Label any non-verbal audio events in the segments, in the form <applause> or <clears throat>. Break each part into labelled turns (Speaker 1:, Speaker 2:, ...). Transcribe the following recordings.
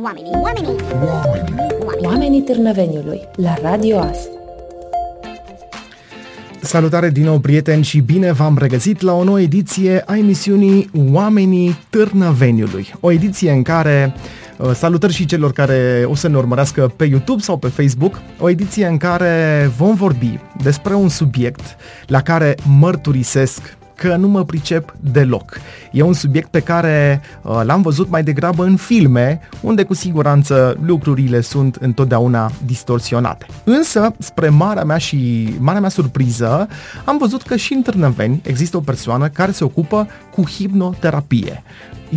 Speaker 1: Oamenii, oamenii,
Speaker 2: Oamenii. Oamenii Târnăveniului la Radio As.
Speaker 3: Salutare din nou, prieteni, și bine v-am regăsit la o nouă ediție a emisiunii Oamenii Târnăveniului. O ediție în care uh, Salutări și celor care o să ne urmărească pe YouTube sau pe Facebook. O ediție în care vom vorbi despre un subiect la care mărturisesc că nu mă pricep deloc. E un subiect pe care uh, l-am văzut mai degrabă în filme, unde cu siguranță lucrurile sunt întotdeauna distorsionate. Însă, spre marea mea și marea mea surpriză, am văzut că și în Târnăveni există o persoană care se ocupă cu hipnoterapie.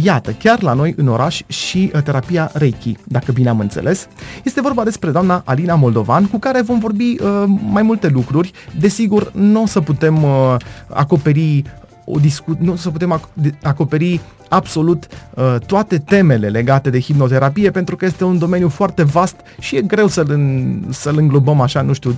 Speaker 3: Iată, chiar la noi în oraș și uh, terapia Reiki, dacă bine am înțeles. Este vorba despre doamna Alina Moldovan, cu care vom vorbi uh, mai multe lucruri. Desigur, nu o să putem uh, acoperi o discu- nu o să putem ac- acoperi absolut uh, toate temele legate de hipnoterapie pentru că este un domeniu foarte vast și e greu să-l, să-l înglobăm așa, nu știu, 20-30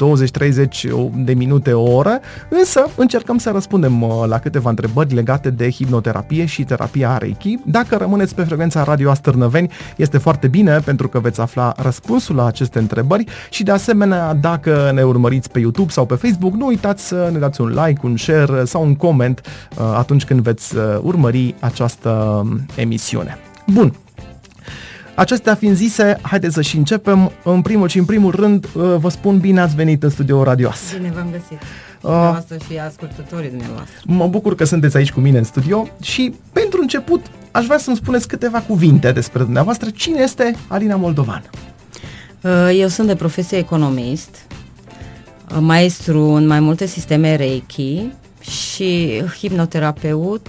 Speaker 3: de minute o oră, însă încercăm să răspundem uh, la câteva întrebări legate de hipnoterapie și terapia Reiki. Dacă rămâneți pe frecvența Radio Astărnăveni, este foarte bine pentru că veți afla răspunsul la aceste întrebări și de asemenea, dacă ne urmăriți pe YouTube sau pe Facebook, nu uitați să ne dați un like, un share sau un comment uh, atunci când veți uh, urmări această emisiune. Bun, Acestea fiind zise, haideți să și începem. În primul și în primul rând, uh, vă spun bine ați venit în studio Radioas.
Speaker 4: Bine v-am găsit. Dumneavoastră uh, și ascultătorii dumneavoastră.
Speaker 3: Mă bucur că sunteți aici cu mine în studio și pentru început aș vrea să-mi spuneți câteva cuvinte despre dumneavoastră. Cine este Alina Moldovan?
Speaker 4: Uh, eu sunt de profesie economist, uh, maestru în mai multe sisteme Reiki și hipnoterapeut,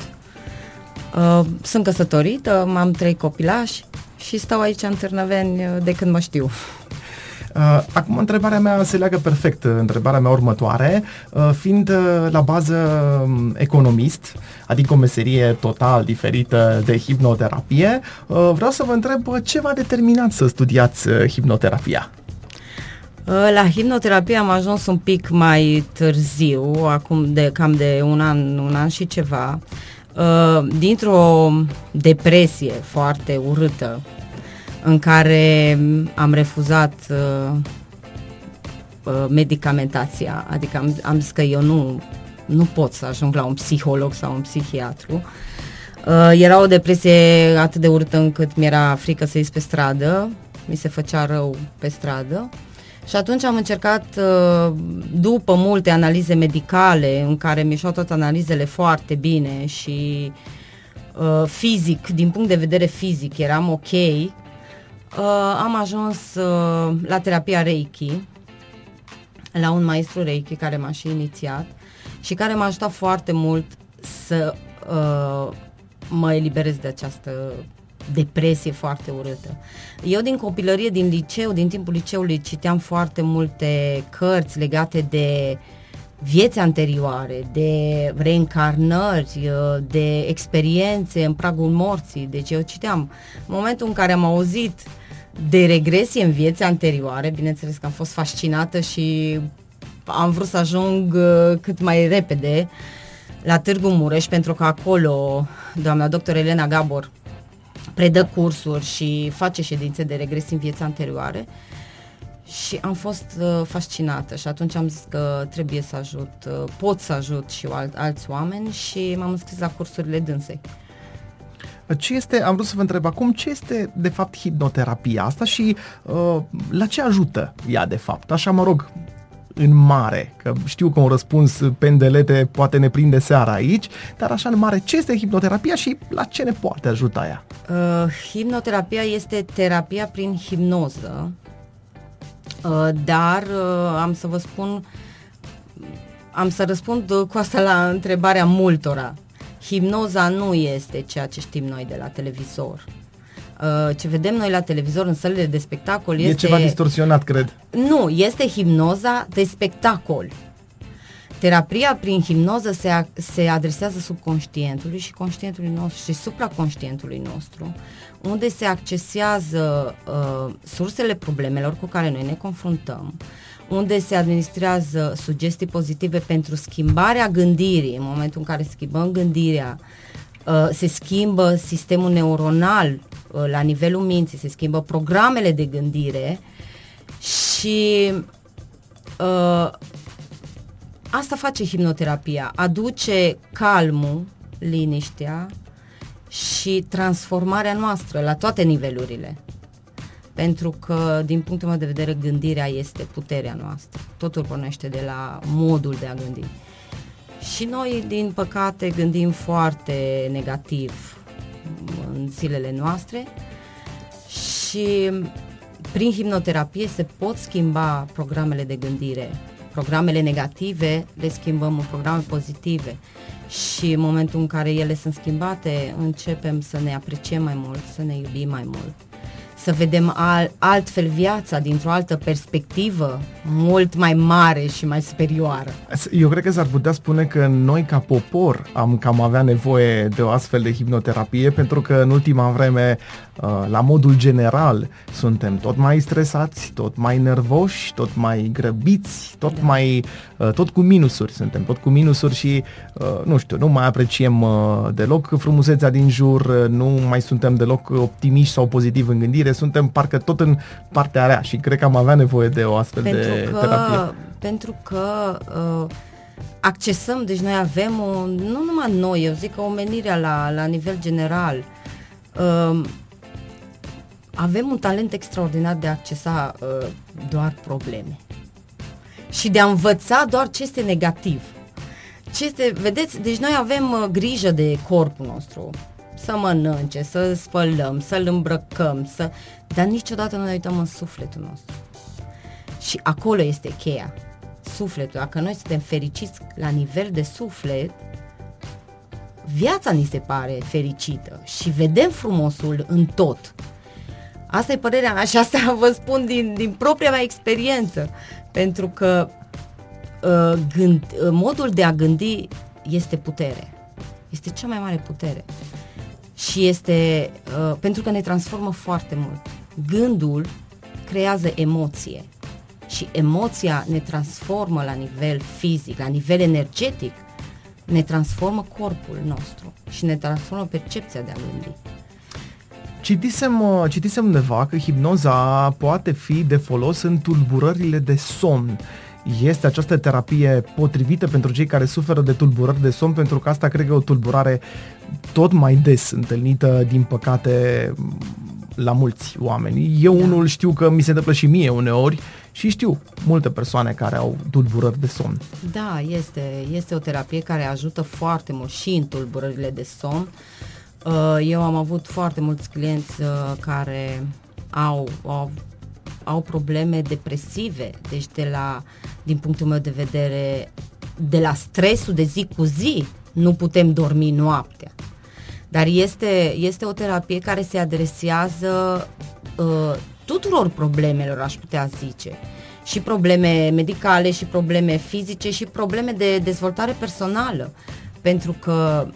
Speaker 4: Uh, sunt căsătorită, am trei copilași și stau aici în Târnăveni uh, de când mă știu.
Speaker 3: Uh, acum, întrebarea mea se leagă perfect, întrebarea mea următoare, uh, fiind uh, la bază um, economist, adică o meserie total diferită de hipnoterapie, uh, vreau să vă întreb uh, ce v-a determinat să studiați uh, hipnoterapia?
Speaker 4: La hipnoterapie am ajuns un pic mai târziu, acum de cam de un an, un an și ceva. Uh, Uh, dintr-o depresie foarte urâtă în care am refuzat uh, uh, medicamentația, adică am, am zis că eu nu, nu pot să ajung la un psiholog sau un psihiatru. Uh, era o depresie atât de urâtă încât mi-era frică să ies pe stradă, mi se făcea rău pe stradă. Și atunci am încercat, uh, după multe analize medicale, în care mi au toate analizele foarte bine și uh, fizic, din punct de vedere fizic, eram ok, uh, am ajuns la terapia Reiki, la un maestru Reiki care m-a și inițiat și care m-a ajutat foarte mult să mă eliberez de această depresie foarte urâtă. Eu din copilărie, din liceu, din timpul liceului, citeam foarte multe cărți legate de vieți anterioare, de reîncarnări, de experiențe în pragul morții. Deci eu citeam. În momentul în care am auzit de regresie în vieți anterioare, bineînțeles că am fost fascinată și am vrut să ajung uh, cât mai repede la Târgu Mureș, pentru că acolo doamna doctor Elena Gabor predă cursuri și face ședințe de regres în vieța anterioare și am fost uh, fascinată și atunci am zis că trebuie să ajut, uh, pot să ajut și alt, alți oameni și m-am înscris la cursurile dânsei.
Speaker 3: Ce este, am vrut să vă întreb acum, ce este de fapt hipnoterapia asta și uh, la ce ajută ea de fapt? Așa mă rog, în mare, că știu că un răspuns pendelete poate ne prinde seara aici, dar așa în mare, ce este hipnoterapia și la ce ne poate ajuta ea?
Speaker 4: Uh, hipnoterapia este terapia prin hipnoză, uh, dar uh, am să vă spun, am să răspund cu asta la întrebarea multora. Hipnoza nu este ceea ce știm noi de la televizor. Uh, ce vedem noi la televizor în sălile de spectacol este...
Speaker 3: E ceva distorsionat, cred.
Speaker 4: Nu, este hipnoza de spectacol. Terapia prin hipnoză se, se adresează subconștientului și conștientului nostru și supraconștientului nostru, unde se accesează uh, sursele problemelor cu care noi ne confruntăm, unde se administrează sugestii pozitive pentru schimbarea gândirii, în momentul în care schimbăm gândirea, uh, se schimbă sistemul neuronal uh, la nivelul minții, se schimbă programele de gândire și uh, asta face hipnoterapia, aduce calmul, liniștea și transformarea noastră la toate nivelurile. Pentru că, din punctul meu de vedere, gândirea este puterea noastră. Totul pornește de la modul de a gândi. Și noi, din păcate, gândim foarte negativ în zilele noastre. Și prin hipnoterapie se pot schimba programele de gândire. Programele negative le schimbăm în programe pozitive. Și în momentul în care ele sunt schimbate, începem să ne apreciem mai mult, să ne iubim mai mult să vedem al, altfel viața dintr-o altă perspectivă mult mai mare și mai superioară.
Speaker 3: Eu cred că s-ar putea spune că noi ca popor am cam avea nevoie de o astfel de hipnoterapie pentru că în ultima vreme Uh, la modul general suntem tot mai stresați, tot mai nervoși, tot mai grăbiți, tot da. mai uh, tot cu minusuri suntem, tot cu minusuri și uh, nu știu, nu mai apreciem deloc frumusețea din jur, nu mai suntem deloc optimiști sau pozitivi în gândire, suntem parcă tot în partea rea și cred că am avea nevoie de o astfel
Speaker 4: pentru
Speaker 3: de
Speaker 4: că,
Speaker 3: terapie.
Speaker 4: Pentru că uh, accesăm, deci noi avem o, nu numai noi, eu zic că omenirea la, la nivel general uh, avem un talent extraordinar de a accesa uh, doar probleme și de a învăța doar ce este negativ. Ce este, vedeți, deci noi avem uh, grijă de corpul nostru, să mănânce, să spălăm, să-l îmbrăcăm, să... dar niciodată nu ne uităm în sufletul nostru. Și acolo este cheia. Sufletul. Dacă noi suntem fericiți la nivel de suflet, viața ni se pare fericită și vedem frumosul în tot. Asta e părerea mea și asta <laughs> vă spun din, din propria mea experiență. Pentru că uh, gând, uh, modul de a gândi este putere. Este cea mai mare putere. Și este uh, pentru că ne transformă foarte mult. Gândul creează emoție și emoția ne transformă la nivel fizic, la nivel energetic, ne transformă corpul nostru și ne transformă percepția de a gândi.
Speaker 3: Citisem, uh, citisem undeva că hipnoza poate fi de folos în tulburările de somn. Este această terapie potrivită pentru cei care suferă de tulburări de somn, pentru că asta cred că e o tulburare tot mai des întâlnită, din păcate, la mulți oameni. Eu da. unul știu că mi se întâmplă și mie uneori și știu multe persoane care au tulburări de somn.
Speaker 4: Da, este, este o terapie care ajută foarte mult și în tulburările de somn. Uh, eu am avut foarte mulți clienți uh, care au, au, au probleme depresive, deci de la, din punctul meu de vedere, de la stresul de zi cu zi, nu putem dormi noaptea. Dar este, este o terapie care se adresează uh, tuturor problemelor, aș putea zice. Și probleme medicale, și probleme fizice, și probleme de dezvoltare personală. Pentru că uh,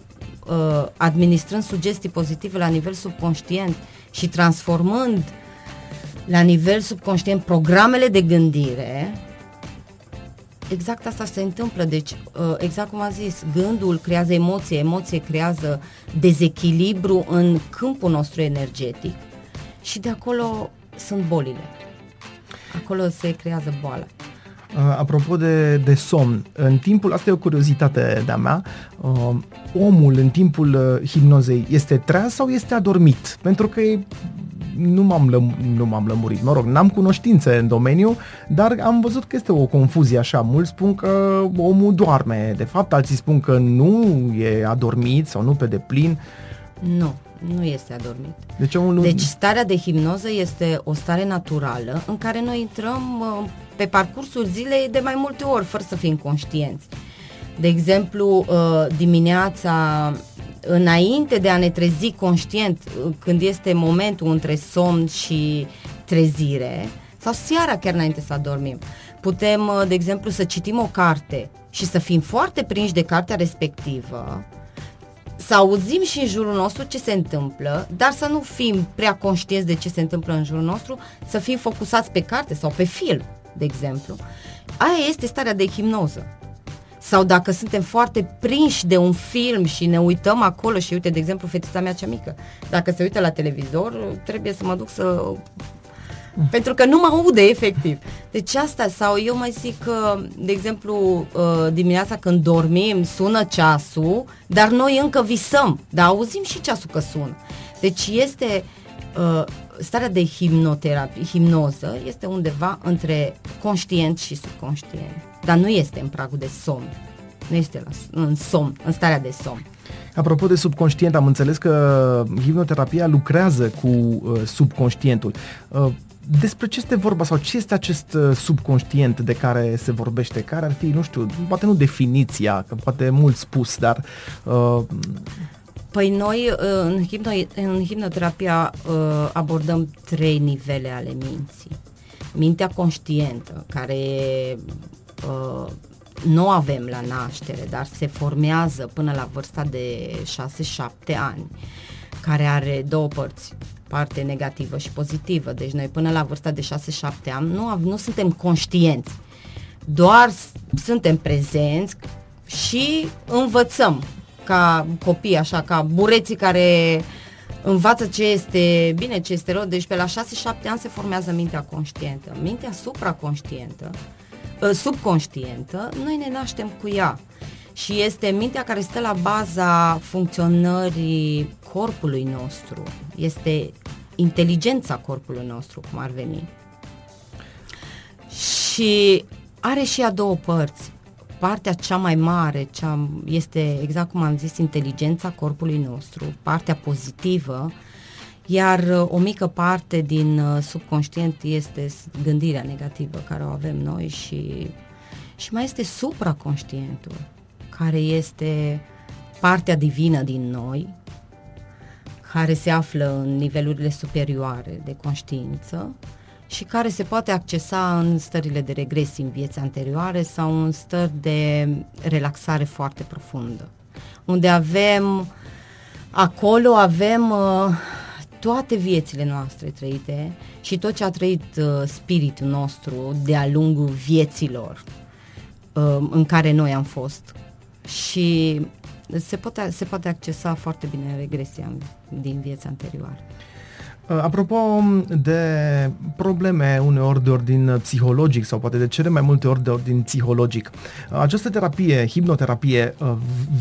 Speaker 4: administrând sugestii pozitive la nivel subconștient și transformând la nivel subconștient programele de gândire, exact asta se întâmplă. Deci, uh, exact cum a zis, gândul creează emoție, emoție creează dezechilibru în câmpul nostru energetic și de acolo sunt bolile. Acolo se creează boala.
Speaker 3: Uh, apropo de, de somn, în timpul, asta e o curiozitate de-a mea, uh, omul în timpul uh, hipnozei este treaz sau este adormit? Pentru că nu m-am, lăm, nu m-am lămurit, mă rog, n-am cunoștințe în domeniu, dar am văzut că este o confuzie așa. Mulți spun că omul doarme, de fapt alții spun că nu e adormit sau nu pe deplin.
Speaker 4: Nu, nu este adormit.
Speaker 3: Deci, omul nu...
Speaker 4: deci starea de hipnoză este o stare naturală în care noi intrăm pe parcursul zilei de mai multe ori, fără să fim conștienți. De exemplu, uh, dimineața, înainte de a ne trezi conștient, uh, când este momentul între somn și trezire, sau seara chiar înainte să adormim, putem, uh, de exemplu, să citim o carte și să fim foarte prinși de cartea respectivă, să auzim și în jurul nostru ce se întâmplă, dar să nu fim prea conștienți de ce se întâmplă în jurul nostru, să fim focusați pe carte sau pe film de exemplu, aia este starea de hipnoză. sau dacă suntem foarte prinși de un film și ne uităm acolo și uite, de exemplu, fetița mea cea mică, dacă se uită la televizor, trebuie să mă duc să pentru că nu mă aude efectiv. Deci asta, sau eu mai zic că, de exemplu, uh, dimineața când dormim, sună ceasul, dar noi încă visăm, dar auzim și ceasul că sună. Deci este uh, starea de hipnoterapie, hipnoză, este undeva între conștient și subconștient, dar nu este în pragul de somn. Nu este la, în somn, în starea de somn.
Speaker 3: Apropo de subconștient, am înțeles că hipnoterapia lucrează cu uh, subconștientul. Uh, despre ce este vorba sau ce este acest uh, subconștient de care se vorbește? Care ar fi, nu știu, poate nu definiția, că poate mult spus, dar... Uh,
Speaker 4: Păi noi uh, în, hipno, în hipnoterapia uh, abordăm trei nivele ale minții. Mintea conștientă, care uh, nu avem la naștere, dar se formează până la vârsta de 6-7 ani, care are două părți parte negativă și pozitivă. Deci noi până la vârsta de 6-7 ani nu, nu suntem conștienți. Doar suntem prezenți și învățăm ca copii, așa, ca bureții care învață ce este bine, ce este rău. Deci pe la 6-7 ani se formează mintea conștientă. Mintea supraconștientă, ă, subconștientă, noi ne naștem cu ea și este mintea care stă la baza funcționării corpului nostru. Este inteligența corpului nostru, cum ar veni. Și are și a două părți. Partea cea mai mare cea este, exact cum am zis, inteligența corpului nostru, partea pozitivă, iar uh, o mică parte din uh, subconștient este gândirea negativă care o avem noi și, și mai este supraconștientul, care este partea divină din noi, care se află în nivelurile superioare de conștiință și care se poate accesa în stările de regresii în vieți anterioare sau în stări de relaxare foarte profundă, unde avem, acolo avem uh, toate viețile noastre trăite și tot ce a trăit uh, spiritul nostru de-a lungul vieților uh, în care noi am fost. Și se poate, se poate accesa foarte bine regresia din viața anterioară.
Speaker 3: Uh, apropo de probleme uneori de ordin psihologic sau poate de cele mai multe ori de ordin psihologic, uh, această terapie, hipnoterapie, uh,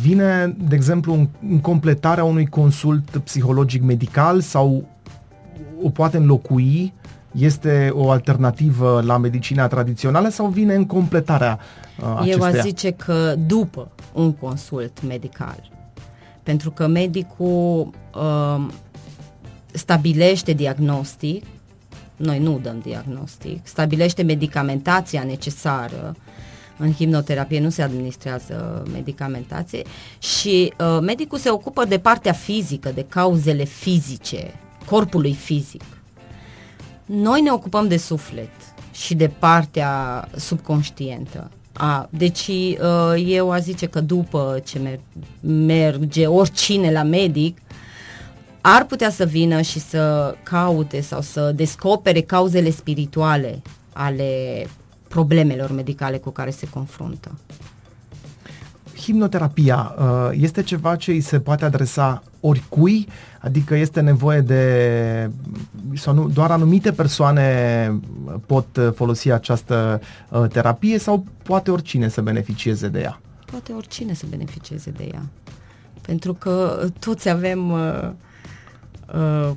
Speaker 3: vine, de exemplu, în completarea unui consult psihologic medical sau o poate înlocui este o alternativă la medicina tradițională sau vine în completarea uh, acesteia?
Speaker 4: Eu aș zice că după un consult medical. Pentru că medicul uh, stabilește diagnostic, noi nu dăm diagnostic, stabilește medicamentația necesară, în hipnoterapie nu se administrează medicamentație și uh, medicul se ocupă de partea fizică, de cauzele fizice, corpului fizic. Noi ne ocupăm de suflet și de partea subconștientă. A, deci uh, eu aș zice că după ce merge oricine la medic, ar putea să vină și să caute sau să descopere cauzele spirituale ale problemelor medicale cu care se confruntă.
Speaker 3: Hipnoterapia uh, este ceva ce îi se poate adresa oricui, adică este nevoie de, sau nu, doar anumite persoane pot folosi această uh, terapie sau poate oricine să beneficieze de ea?
Speaker 4: Poate oricine să beneficieze de ea. Pentru că toți avem uh, uh,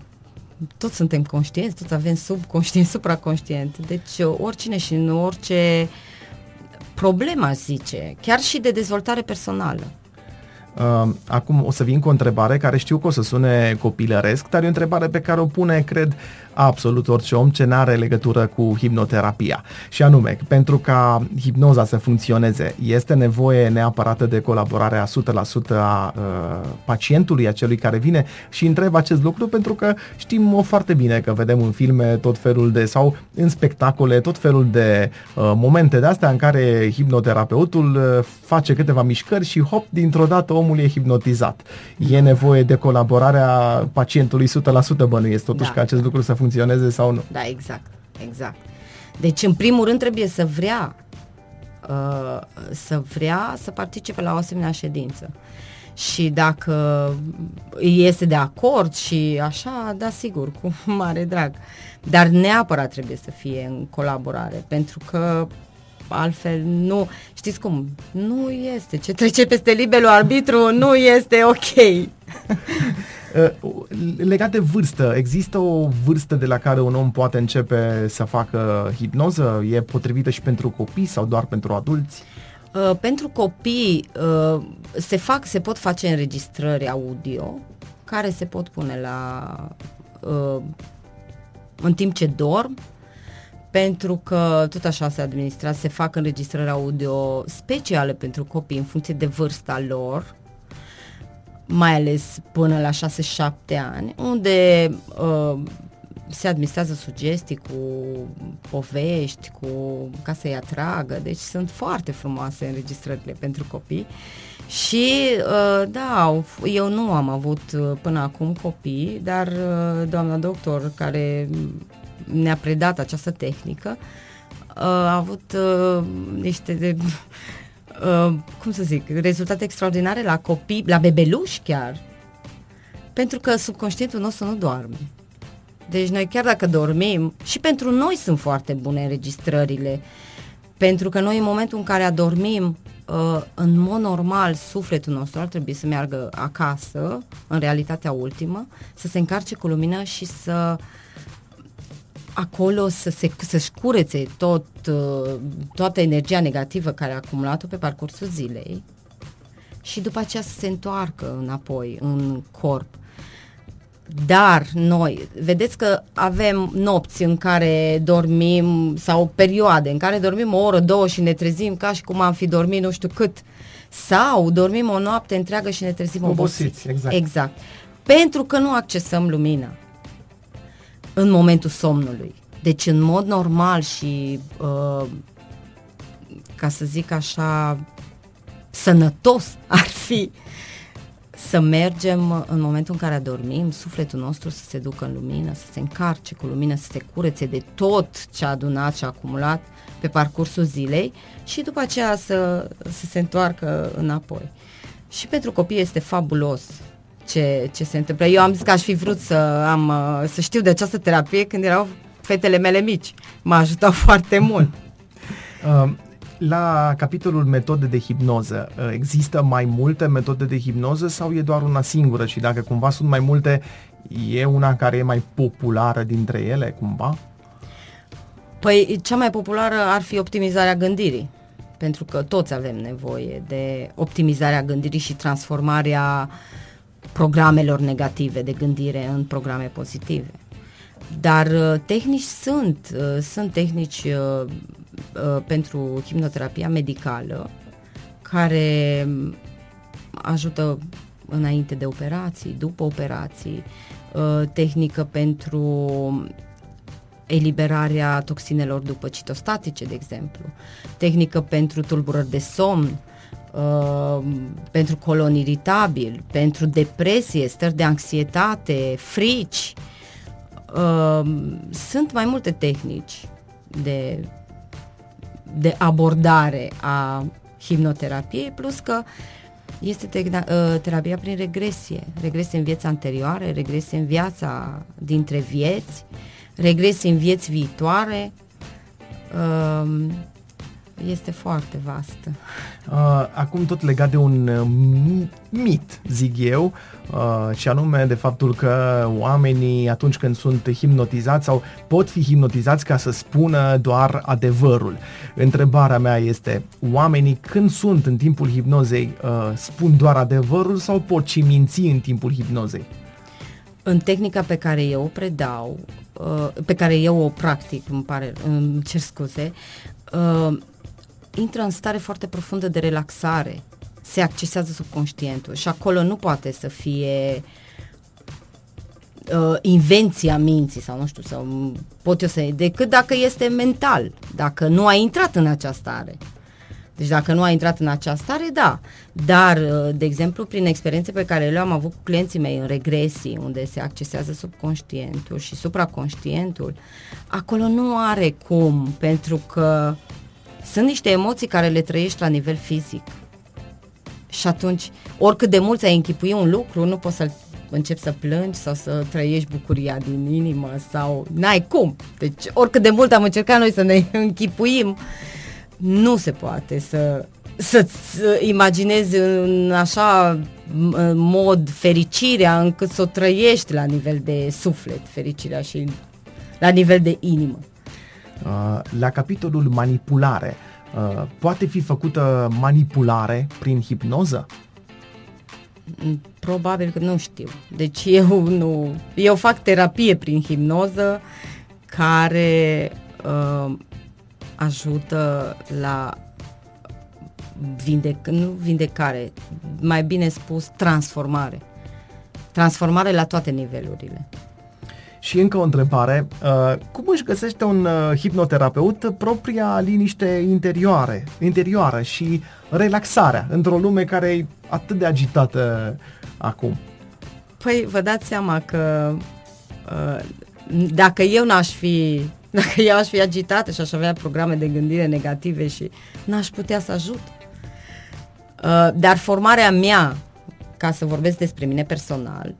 Speaker 4: toți suntem conștienți, toți avem subconștient, supraconștient. Deci oricine și în orice problemă, zice, chiar și de dezvoltare personală.
Speaker 3: Uh, acum o să vin cu o întrebare care știu că o să sune copilăresc, dar e o întrebare pe care o pune, cred, absolut orice om ce nu are legătură cu hipnoterapia. Și anume, pentru ca hipnoza să funcționeze, este nevoie neapărat de colaborarea 100% a uh, pacientului, a celui care vine și întreb acest lucru pentru că știm o foarte bine că vedem în filme tot felul de, sau în spectacole, tot felul de uh, momente de astea în care hipnoterapeutul uh, face câteva mișcări și hop, dintr-o dată omul e hipnotizat. E nevoie de colaborarea pacientului 100% bănuiesc totuși da. ca acest lucru să funcționeze funcționeze sau nu.
Speaker 4: Da, exact, exact. Deci, în primul rând, trebuie să vrea uh, să vrea să participe la o asemenea ședință. Și dacă este de acord și așa, da, sigur, cu <laughs> mare drag. Dar neapărat trebuie să fie în colaborare, pentru că altfel nu, știți cum, nu este, ce trece peste liberul arbitru nu este ok. <laughs>
Speaker 3: Uh, legat de vârstă, există o vârstă de la care un om poate începe să facă hipnoză? E potrivită și pentru copii sau doar pentru adulți?
Speaker 4: Uh, pentru copii uh, se fac, se pot face înregistrări audio care se pot pune la uh, în timp ce dorm pentru că tot așa se administrează, se fac înregistrări audio speciale pentru copii în funcție de vârsta lor, mai ales până la 6-7 ani, unde uh, se administrează sugestii cu povești, cu ca să-i atragă, deci sunt foarte frumoase înregistrările pentru copii. Și uh, da, eu nu am avut uh, până acum copii, dar uh, doamna doctor care ne-a predat această tehnică a avut niște de, cum să zic, rezultate extraordinare la copii, la bebeluși chiar, pentru că subconștientul nostru nu doarme. Deci noi chiar dacă dormim, și pentru noi sunt foarte bune înregistrările, pentru că noi în momentul în care adormim, uh, în mod normal, sufletul nostru ar trebui să meargă acasă, în realitatea ultimă, să se încarce cu lumină și să acolo să se, să-și curețe tot, uh, toată energia negativă care a acumulat-o pe parcursul zilei și după aceea să se întoarcă înapoi în corp. Dar noi, vedeți că avem nopți în care dormim sau perioade în care dormim o oră, două și ne trezim ca și cum am fi dormit nu știu cât. Sau dormim o noapte întreagă și ne trezim obosiți. obosiți
Speaker 3: exact.
Speaker 4: exact. Pentru că nu accesăm lumina în momentul somnului. Deci în mod normal și uh, ca să zic așa sănătos <laughs> ar fi să mergem în momentul în care adormim, sufletul nostru să se ducă în lumină, să se încarce cu lumină, să se curețe de tot ce a adunat și a acumulat pe parcursul zilei și după aceea să, să se întoarcă înapoi. Și pentru copii este fabulos ce, ce se întâmplă. Eu am zis că aș fi vrut să, am, să știu de această terapie când erau fetele mele mici. M-a ajutat <laughs> foarte mult.
Speaker 3: Uh, la capitolul metode de hipnoză, uh, există mai multe metode de hipnoză sau e doar una singură și dacă cumva sunt mai multe, e una care e mai populară dintre ele cumva?
Speaker 4: Păi cea mai populară ar fi optimizarea gândirii, pentru că toți avem nevoie de optimizarea gândirii și transformarea programelor negative de gândire în programe pozitive. Dar uh, tehnici sunt, uh, sunt tehnici Uh, pentru hipnoterapia medicală, care ajută înainte de operații, după operații, uh, tehnică pentru eliberarea toxinelor după citostatice, de exemplu, tehnică pentru tulburări de somn, uh, pentru colon iritabil, pentru depresie, stări de anxietate, frici. Sunt mai multe tehnici de de abordare a hipnoterapiei, plus că este te- ă, terapia prin regresie, regresie în viața anterioare, regresie în viața dintre vieți, regresie în vieți viitoare. Uh, este foarte vastă.
Speaker 3: Uh, acum tot legat de un uh, mit, zic eu, uh, și anume de faptul că oamenii atunci când sunt hipnotizați sau pot fi hipnotizați ca să spună doar adevărul. Întrebarea mea este, oamenii când sunt în timpul hipnozei uh, spun doar adevărul sau pot și minți în timpul hipnozei?
Speaker 4: În tehnica pe care eu o predau, uh, pe care eu o practic, îmi pare, îmi cer scuze, uh, intră în stare foarte profundă de relaxare, se accesează subconștientul și acolo nu poate să fie uh, invenția minții sau nu știu, sau pot eu să... decât dacă este mental, dacă nu a intrat în această stare. Deci dacă nu a intrat în această stare, da. Dar, uh, de exemplu, prin experiențe pe care le-am avut cu clienții mei în regresii, unde se accesează subconștientul și supraconștientul, acolo nu are cum, pentru că sunt niște emoții care le trăiești la nivel fizic. Și atunci, oricât de mult ai închipui un lucru, nu poți să începi să plângi sau să trăiești bucuria din inimă sau n-ai cum. Deci oricât de mult am încercat noi să ne <laughs> închipuim, nu se poate să să-ți imaginezi în așa mod fericirea încât să o trăiești la nivel de suflet, fericirea și la nivel de inimă.
Speaker 3: Uh, la capitolul manipulare, uh, poate fi făcută manipulare prin hipnoză?
Speaker 4: Mm, probabil că nu știu. Deci eu nu. Eu fac terapie prin hipnoză care uh, ajută la vindec, nu vindecare, mai bine spus transformare. Transformare la toate nivelurile.
Speaker 3: Și încă o întrebare, uh, cum își găsește un uh, hipnoterapeut propria liniște interioare, interioară și relaxarea într-o lume care e atât de agitată acum?
Speaker 4: Păi vă dați seama că uh, dacă eu n-aș fi <laughs> dacă eu aș fi agitată și aș avea programe de gândire negative și n-aș putea să ajut. Uh, dar formarea mea, ca să vorbesc despre mine personal,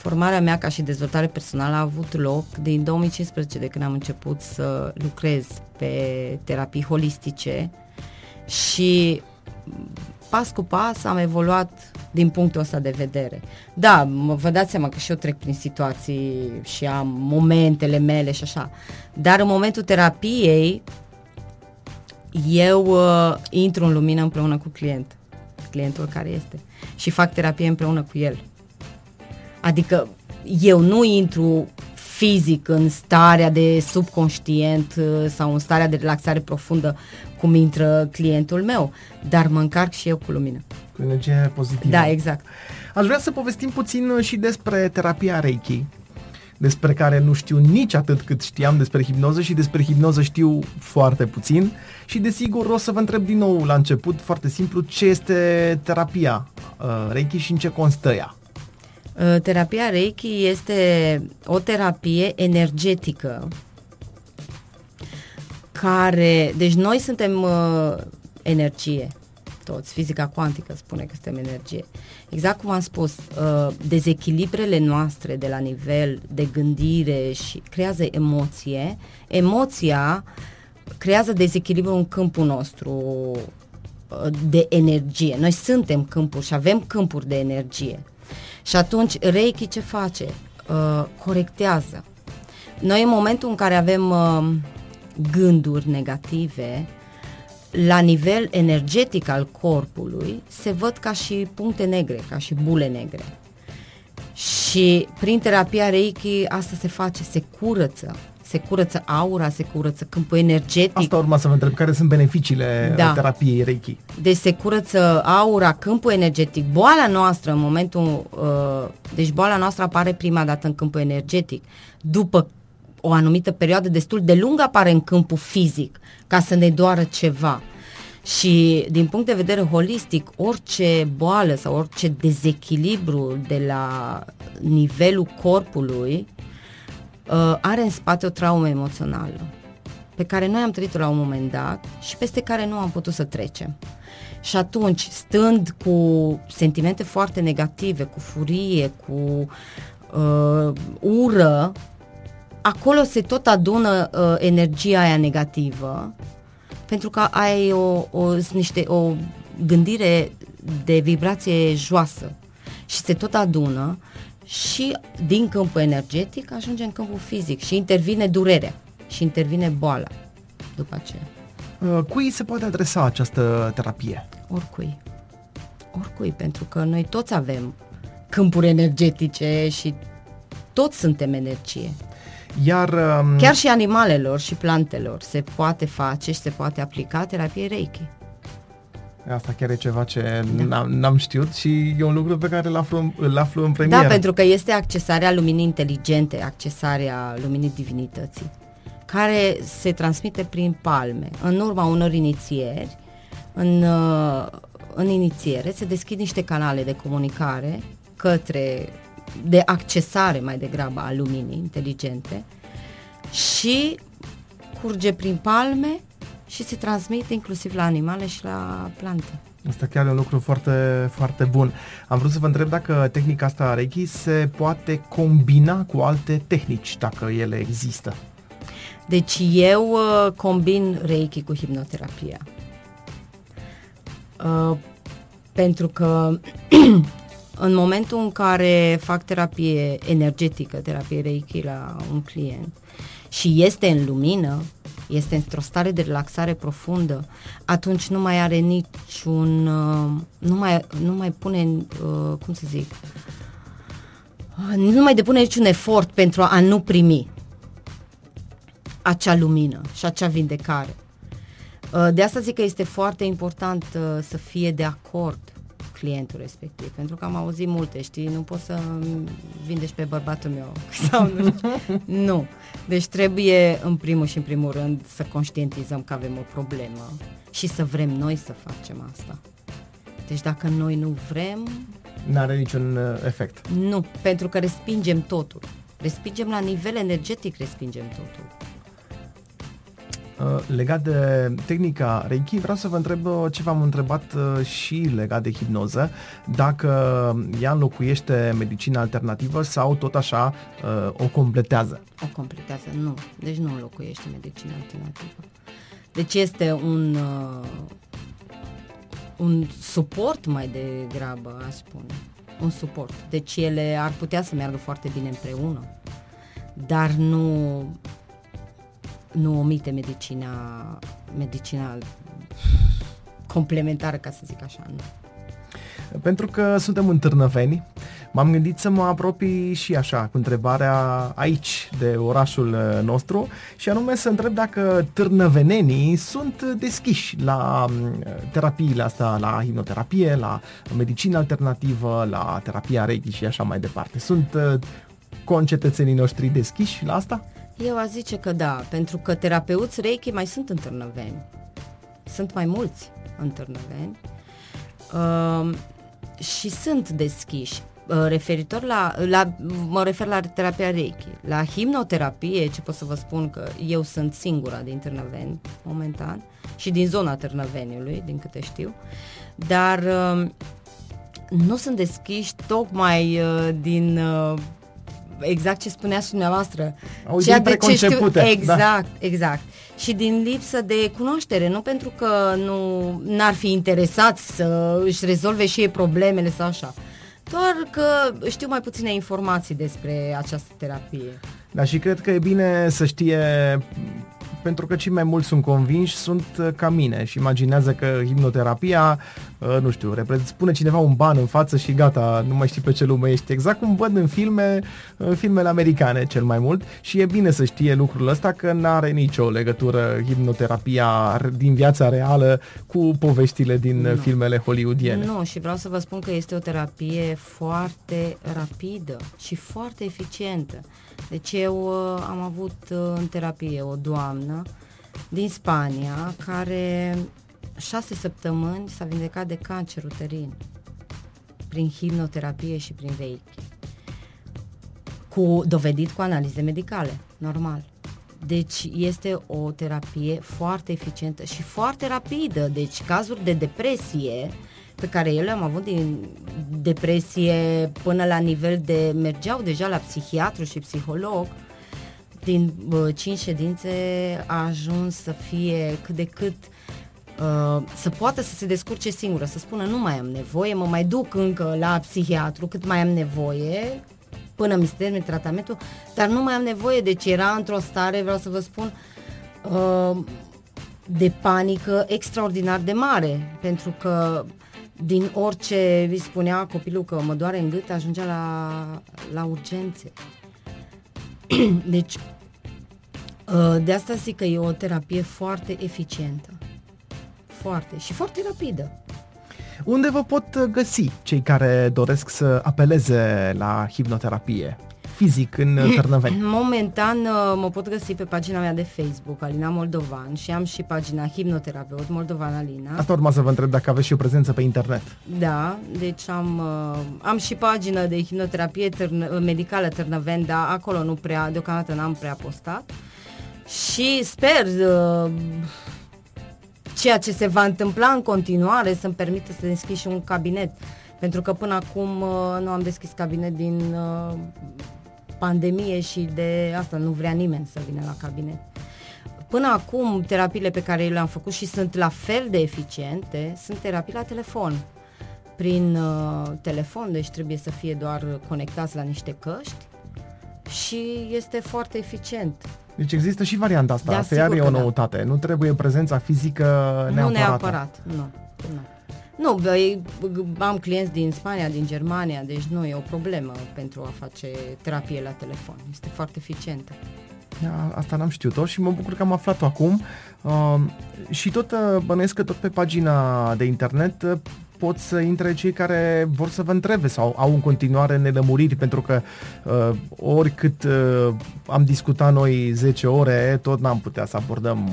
Speaker 4: formarea mea ca și dezvoltare personală a avut loc din 2015, de când am început să lucrez pe terapii holistice și pas cu pas am evoluat din punctul ăsta de vedere. Da, vă dați seama că și eu trec prin situații și am momentele mele și așa, dar în momentul terapiei eu uh, intru în lumină împreună cu client clientul care este și fac terapie împreună cu el. Adică eu nu intru fizic în starea de subconștient uh, sau în starea de relaxare profundă cum intră clientul meu, dar mă încarc și eu cu lumină.
Speaker 3: Cu energie pozitivă.
Speaker 4: Da, exact.
Speaker 3: Aș vrea să povestim puțin și despre terapia Reiki despre care nu știu nici atât cât știam despre hipnoză și despre hipnoză știu foarte puțin și desigur o să vă întreb din nou la început, foarte simplu, ce este terapia uh, Reiki și în ce constă ea?
Speaker 4: Uh, terapia Reiki este o terapie energetică care, deci noi suntem uh, energie, toți. Fizica cuantică spune că suntem energie. Exact cum am spus, uh, dezechilibrele noastre de la nivel de gândire și creează emoție. Emoția creează dezechilibru în câmpul nostru uh, de energie. Noi suntem câmpuri și avem câmpuri de energie. Și atunci Reiki ce face? Uh, corectează. Noi în momentul în care avem gânduri negative, la nivel energetic al corpului se văd ca și puncte negre, ca și bule negre. Și prin terapia Reiki asta se face, se curăță. Se curăță aura, se curăță câmpul energetic.
Speaker 3: Asta urma să vă întreb, care sunt beneficiile da. terapiei Reiki?
Speaker 4: Deci se curăță aura, câmpul energetic. Boala noastră în momentul... Uh, deci boala noastră apare prima dată în câmpul energetic. După o anumită perioadă destul de lungă apare în câmpul fizic ca să ne doară ceva. Și din punct de vedere holistic, orice boală sau orice dezechilibru de la nivelul corpului uh, are în spate o traumă emoțională pe care noi am trăit-o la un moment dat și peste care nu am putut să trecem. Și atunci, stând cu sentimente foarte negative, cu furie, cu uh, ură, acolo se tot adună uh, energia aia negativă pentru că ai o, o, niște, o gândire de vibrație joasă și se tot adună și din câmpul energetic ajunge în câmpul fizic și intervine durerea și intervine boala după aceea.
Speaker 3: Uh, cui se poate adresa această terapie?
Speaker 4: Oricui. Oricui, pentru că noi toți avem câmpuri energetice și toți suntem energie.
Speaker 3: Iar, um...
Speaker 4: Chiar și animalelor și plantelor se poate face și se poate aplica terapie Reiki.
Speaker 3: Asta chiar e ceva ce da. n-am, n-am știut și e un lucru pe care îl aflu, îl aflu în premieră.
Speaker 4: Da, pentru că este accesarea luminii inteligente, accesarea luminii divinității, care se transmite prin palme. În urma unor inițieri, în, uh, în inițiere se deschid niște canale de comunicare către de accesare mai degrabă a luminii inteligente și curge prin palme și se transmite inclusiv la animale și la plante.
Speaker 3: Asta chiar e un lucru foarte, foarte bun. Am vrut să vă întreb dacă tehnica asta Reiki se poate combina cu alte tehnici, dacă ele există.
Speaker 4: Deci eu uh, combin Reiki cu hipnoterapia. Uh, pentru că <clears throat> în momentul în care fac terapie energetică, terapie Reiki la un client și este în lumină, este într-o stare de relaxare profundă, atunci nu mai are niciun, uh, nu mai, nu mai pune, uh, cum să zic, uh, nu mai depune niciun efort pentru a nu primi acea lumină și acea vindecare. De asta zic că este foarte important să fie de acord clientul respectiv, pentru că am auzit multe, știi, nu poți să vindești pe bărbatul meu <laughs> sau nu știu. nu. Deci trebuie în primul și în primul rând să conștientizăm că avem o problemă și să vrem noi să facem asta. Deci dacă noi nu vrem...
Speaker 3: N-are niciun uh, efect.
Speaker 4: Nu, pentru că respingem totul. Respingem la nivel energetic, respingem totul.
Speaker 3: Uh, legat de tehnica Reiki, vreau să vă întreb uh, ce v-am întrebat uh, și legat de hipnoză, dacă ea înlocuiește medicina alternativă sau tot așa o completează.
Speaker 4: O completează, nu. Deci nu înlocuiește medicina alternativă. Deci este un, un suport mai degrabă, aș spune. Un suport. Deci ele ar putea să meargă foarte bine împreună, dar nu nu omite medicina, medicina complementară, ca să zic așa. Nu.
Speaker 3: Pentru că suntem în Târnăveni, m-am gândit să mă apropii și așa, cu întrebarea aici de orașul uh, nostru și anume să întreb dacă târnăvenenii sunt deschiși la mm, terapiile astea, la hipnoterapie, la medicină alternativă, la terapia Reiki și așa mai departe. Sunt uh, concetățenii noștri deschiși la asta?
Speaker 4: Eu aș zice că da, pentru că terapeuți Reiki mai sunt în Târnăveni. Sunt mai mulți în Târnăveni uh, și sunt deschiși. Uh, referitor la, la, mă refer la terapia Reiki. La himnoterapie, ce pot să vă spun că eu sunt singura din Târnăveni, momentan, și din zona Târnăveniului, din câte știu, dar uh, nu sunt deschiși tocmai uh, din uh, exact ce spunea și dumneavoastră.
Speaker 3: Au ceea de ce știu,
Speaker 4: da. exact, da. exact. Și din lipsă de cunoaștere, nu pentru că nu n-ar fi interesați să își rezolve și ei problemele sau așa. Doar că știu mai puține informații despre această terapie.
Speaker 3: Da, și cred că e bine să știe pentru că cei mai mulți sunt convinși, sunt uh, ca mine și imaginează că hipnoterapia, uh, nu știu, spune cineva un ban în față și gata, nu mai știi pe ce lume ești. Exact cum văd în filme, în filmele americane cel mai mult și e bine să știe lucrul ăsta că nu are nicio legătură hipnoterapia din viața reală cu poveștile din nu. filmele hollywoodiene.
Speaker 4: Nu, și vreau să vă spun că este o terapie foarte rapidă și foarte eficientă. Deci eu uh, am avut uh, în terapie o doamnă din Spania care șase săptămâni s-a vindecat de cancer uterin prin hipnoterapie și prin reiki. Cu, dovedit cu analize medicale, normal. Deci este o terapie foarte eficientă și foarte rapidă. Deci cazuri de depresie pe care eu le-am avut din depresie până la nivel de mergeau deja la psihiatru și psiholog, din uh, cinci ședințe a ajuns să fie cât de cât uh, să poată să se descurce singură, să spună nu mai am nevoie, mă mai duc încă la psihiatru cât mai am nevoie până mi se termin tratamentul, dar nu mai am nevoie, deci era într-o stare, vreau să vă spun, uh, de panică extraordinar de mare, pentru că din orice îi spunea copilul că mă doare în gât, ajungea la, la urgențe. <clears throat> deci, ă, de asta zic că e o terapie foarte eficientă. Foarte. Și foarte rapidă.
Speaker 3: Unde vă pot găsi cei care doresc să apeleze la hipnoterapie? fizic în uh, Târnăveni? <clears throat>
Speaker 4: Momentan uh, mă pot găsi pe pagina mea de Facebook, Alina Moldovan, și am și pagina Hipnoterapeut Moldovan Alina.
Speaker 3: Asta urma să vă întreb dacă aveți și o prezență pe internet.
Speaker 4: Da, deci am, uh, am și pagină de hipnoterapie târnă, medicală Târnăveni, dar acolo nu prea, deocamdată n-am prea postat. Și sper ceea ce se va întâmpla în continuare să-mi permită să deschid și un cabinet. Pentru că până acum uh, nu am deschis cabinet din uh, pandemie și de asta nu vrea nimeni să vină la cabinet. Până acum, terapiile pe care le-am făcut și sunt la fel de eficiente, sunt terapii la telefon. Prin uh, telefon, deci trebuie să fie doar conectați la niște căști și este foarte eficient.
Speaker 3: Deci există și varianta asta,
Speaker 4: Da,
Speaker 3: asta iar
Speaker 4: sigur
Speaker 3: e o
Speaker 4: că da.
Speaker 3: noutate. Nu trebuie prezența fizică neapărat.
Speaker 4: Nu neapărat, nu. nu. Nu, bă, e- am clienți din Spania, din Germania, deci nu e o problemă pentru a face terapie la telefon. Este foarte eficientă.
Speaker 3: Ia, Asta n-am știut-o și mă bucur că am aflat-o acum. Uh, și tot uh, bănuiesc că tot pe pagina de internet uh, pot să intre cei care vor să vă întrebe sau au în continuare nelămuriri, pentru că uh, oricât uh, am discutat noi 10 ore, tot n-am putea să abordăm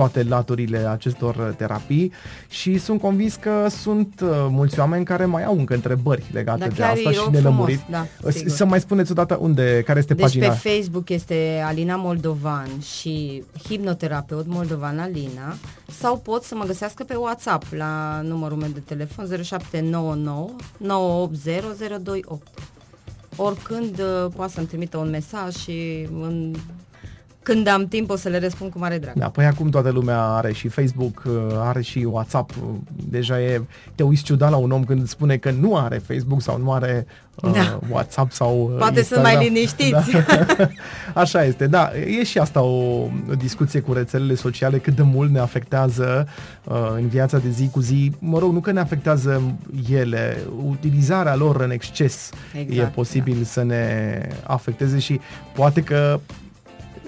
Speaker 3: toate laturile acestor uh, terapii și sunt convins că sunt uh, mulți oameni care mai au încă întrebări legate
Speaker 4: Dar
Speaker 3: de
Speaker 4: chiar
Speaker 3: asta
Speaker 4: e
Speaker 3: și
Speaker 4: loc
Speaker 3: nelămuriri.
Speaker 4: frumos, da,
Speaker 3: Uh,
Speaker 4: sigur.
Speaker 3: să mai spuneți odată unde, care este
Speaker 4: Deci
Speaker 3: pagina?
Speaker 4: pe Facebook este Alina Moldovan și hipnoterapeut Moldovan Alina sau pot să mă găsească pe WhatsApp la numărul meu de telefon 0799 980 028. Oricând uh, poate să-mi trimită un mesaj și în, când am timp o să le răspund cu mare drag.
Speaker 3: Da, păi acum toată lumea are și Facebook, uh, are și WhatsApp. uh, Deja e, te uiți ciudat la un om când spune că nu are Facebook sau nu are uh,
Speaker 4: Da.
Speaker 3: WhatsApp sau uh,
Speaker 4: Poate sunt
Speaker 3: Instagram.
Speaker 4: mai liniștiți.
Speaker 3: Da. <laughs> Așa este, da. E și asta o, o discuție cu rețelele sociale, cât de mult ne afectează uh, în viața de zi cu zi. Mă rog, nu că ne afectează ele, utilizarea lor în exces
Speaker 4: Exact,
Speaker 3: e posibil da. să ne afecteze și poate că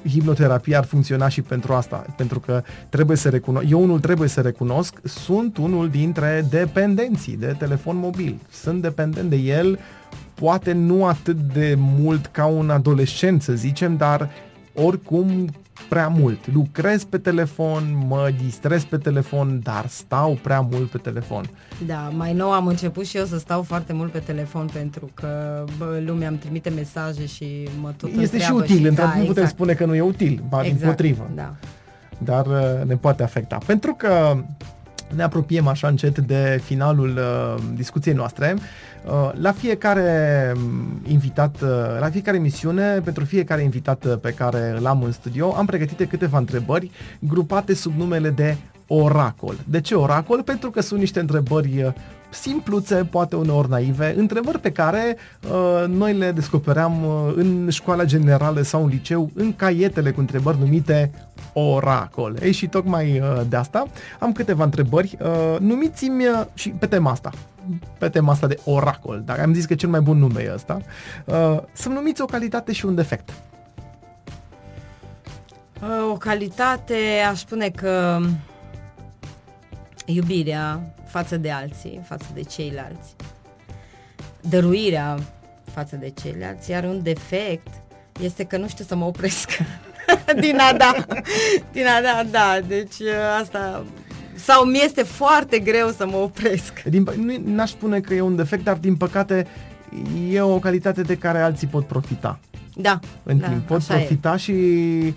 Speaker 3: hipnoterapia ar funcționa și pentru asta, pentru că trebuie să recunosc, eu unul trebuie să recunosc, sunt unul dintre dependenții de telefon mobil. Sunt dependent de el, poate nu atât de mult ca un adolescent, să zicem, dar oricum prea mult. Lucrez pe telefon, mă distrez pe telefon, dar stau prea mult pe telefon.
Speaker 4: Da, mai nou am început și eu să stau foarte mult pe telefon pentru că bă, lumea îmi trimite mesaje și mă tot
Speaker 3: este și
Speaker 4: întreabă
Speaker 3: util, într
Speaker 4: da,
Speaker 3: nu putem
Speaker 4: exact,
Speaker 3: spune că nu e util, ba
Speaker 4: exact,
Speaker 3: din potrivă.
Speaker 4: Da.
Speaker 3: dar uh, ne poate afecta. Pentru că ne apropiem așa încet de finalul uh, discuției noastre. Uh, la fiecare um, invitat, uh, la fiecare emisiune, pentru fiecare invitat uh, pe care îl am în studio, am pregătit câteva întrebări grupate sub numele de oracol. De ce oracol? Pentru că sunt niște întrebări uh, simpluțe, poate uneori naive, întrebări pe care uh, noi le descopeream uh, în școala generală sau în liceu, în caietele cu întrebări numite oracol. Ei, și tocmai uh, de asta am câteva întrebări. Uh, numiți-mi uh, și pe tema asta, pe tema asta de oracol, dar am zis că cel mai bun nume e ăsta, uh, să-mi numiți o calitate și un defect.
Speaker 4: Uh, O calitate, aș spune că iubirea față de alții, față de ceilalți, dăruirea față de ceilalți, iar un defect este că nu știu să mă opresc. <laughs> din a da, din a da, da, deci uh, asta, sau mi este foarte greu să mă opresc.
Speaker 3: Din, pă- nu, n-aș spune că e un defect, dar din păcate e o calitate de care alții pot profita.
Speaker 4: Da,
Speaker 3: În
Speaker 4: da,
Speaker 3: timp pot
Speaker 4: așa e.
Speaker 3: profita și uh,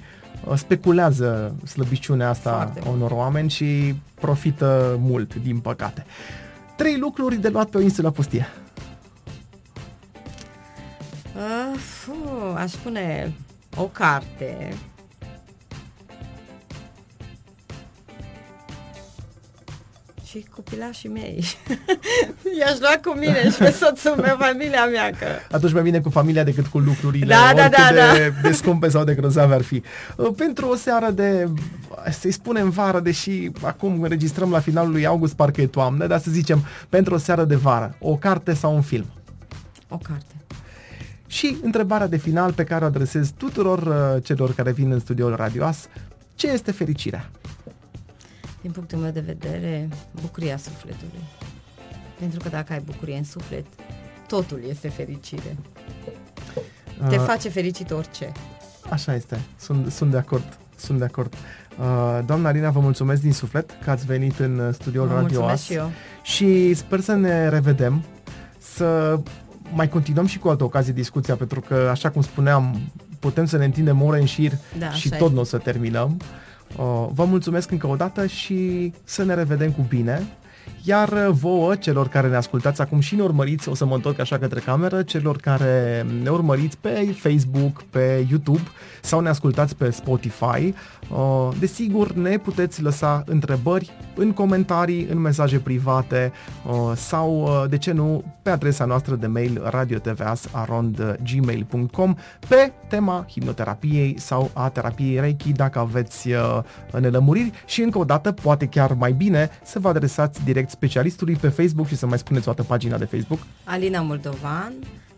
Speaker 3: speculează slăbiciunea asta
Speaker 4: Foarte
Speaker 3: a unor oameni și profită mult, din păcate. Trei lucruri de luat pe o insulă pustie.
Speaker 4: Uh, fu, aș spune o carte. Și copilașii mei. <laughs> I-aș lua cu mine și pe soțul meu, familia mea. Că...
Speaker 3: Atunci mai bine cu familia decât cu lucrurile
Speaker 4: Da, da,
Speaker 3: oricât
Speaker 4: da,
Speaker 3: de, <laughs> de scumpe sau de grozave ar fi. Uh, Pentru o seară de, să-i spunem vară, deși acum înregistrăm la finalul lui august, parcă e toamnă, dar să zicem pentru o seară de vară, o carte sau un film.
Speaker 4: O carte.
Speaker 3: Și întrebarea de final pe care o adresez tuturor uh, celor care vin în studioul radioas, ce este fericirea?
Speaker 4: Din punctul meu de vedere, bucuria sufletului. Pentru că dacă ai bucurie în suflet, totul este fericire. Te
Speaker 3: Uh,
Speaker 4: face fericit orice.
Speaker 3: Așa este, sunt, sunt de acord, sunt de acord. Uh, doamna Alina, vă mulțumesc din suflet că ați venit în uh, studioul
Speaker 4: Vă
Speaker 3: Radio
Speaker 4: mulțumesc
Speaker 3: As
Speaker 4: și eu.
Speaker 3: și sper să ne revedem, să mai continuăm și cu altă ocazie discuția, pentru că, așa cum spuneam, putem să ne întindem ore în șir
Speaker 4: Da,
Speaker 3: și
Speaker 4: așa
Speaker 3: tot
Speaker 4: este.
Speaker 3: nu o să terminăm. Uh, vă mulțumesc încă o dată și să ne revedem cu bine. Iar vouă, celor care ne ascultați acum și ne urmăriți, o să mă întorc așa către cameră, celor care ne urmăriți pe Facebook, pe YouTube sau ne ascultați pe Spotify, uh, desigur ne puteți lăsa întrebări în comentarii, în mesaje private uh, sau, uh, de ce nu, pe adresa noastră de mail radiotvas.gmail.com pe tema hipnoterapiei sau a terapiei Reiki dacă aveți nelămuriri. Și încă o dată, poate chiar mai bine, să vă adresați direct specialistului pe Facebook și să mai spuneți toată pagina de Facebook.
Speaker 4: Alina Moldovan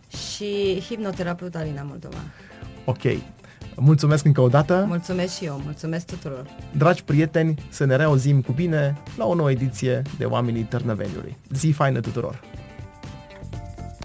Speaker 4: și hipnoterapeut Alina Moldovan.
Speaker 3: Ok. Mulțumesc încă o dată.
Speaker 4: Mulțumesc și eu, mulțumesc tuturor.
Speaker 3: Dragi prieteni, să ne reauzim cu bine la o nouă ediție de Oamenii Târnăveniului. Zi faină tuturor!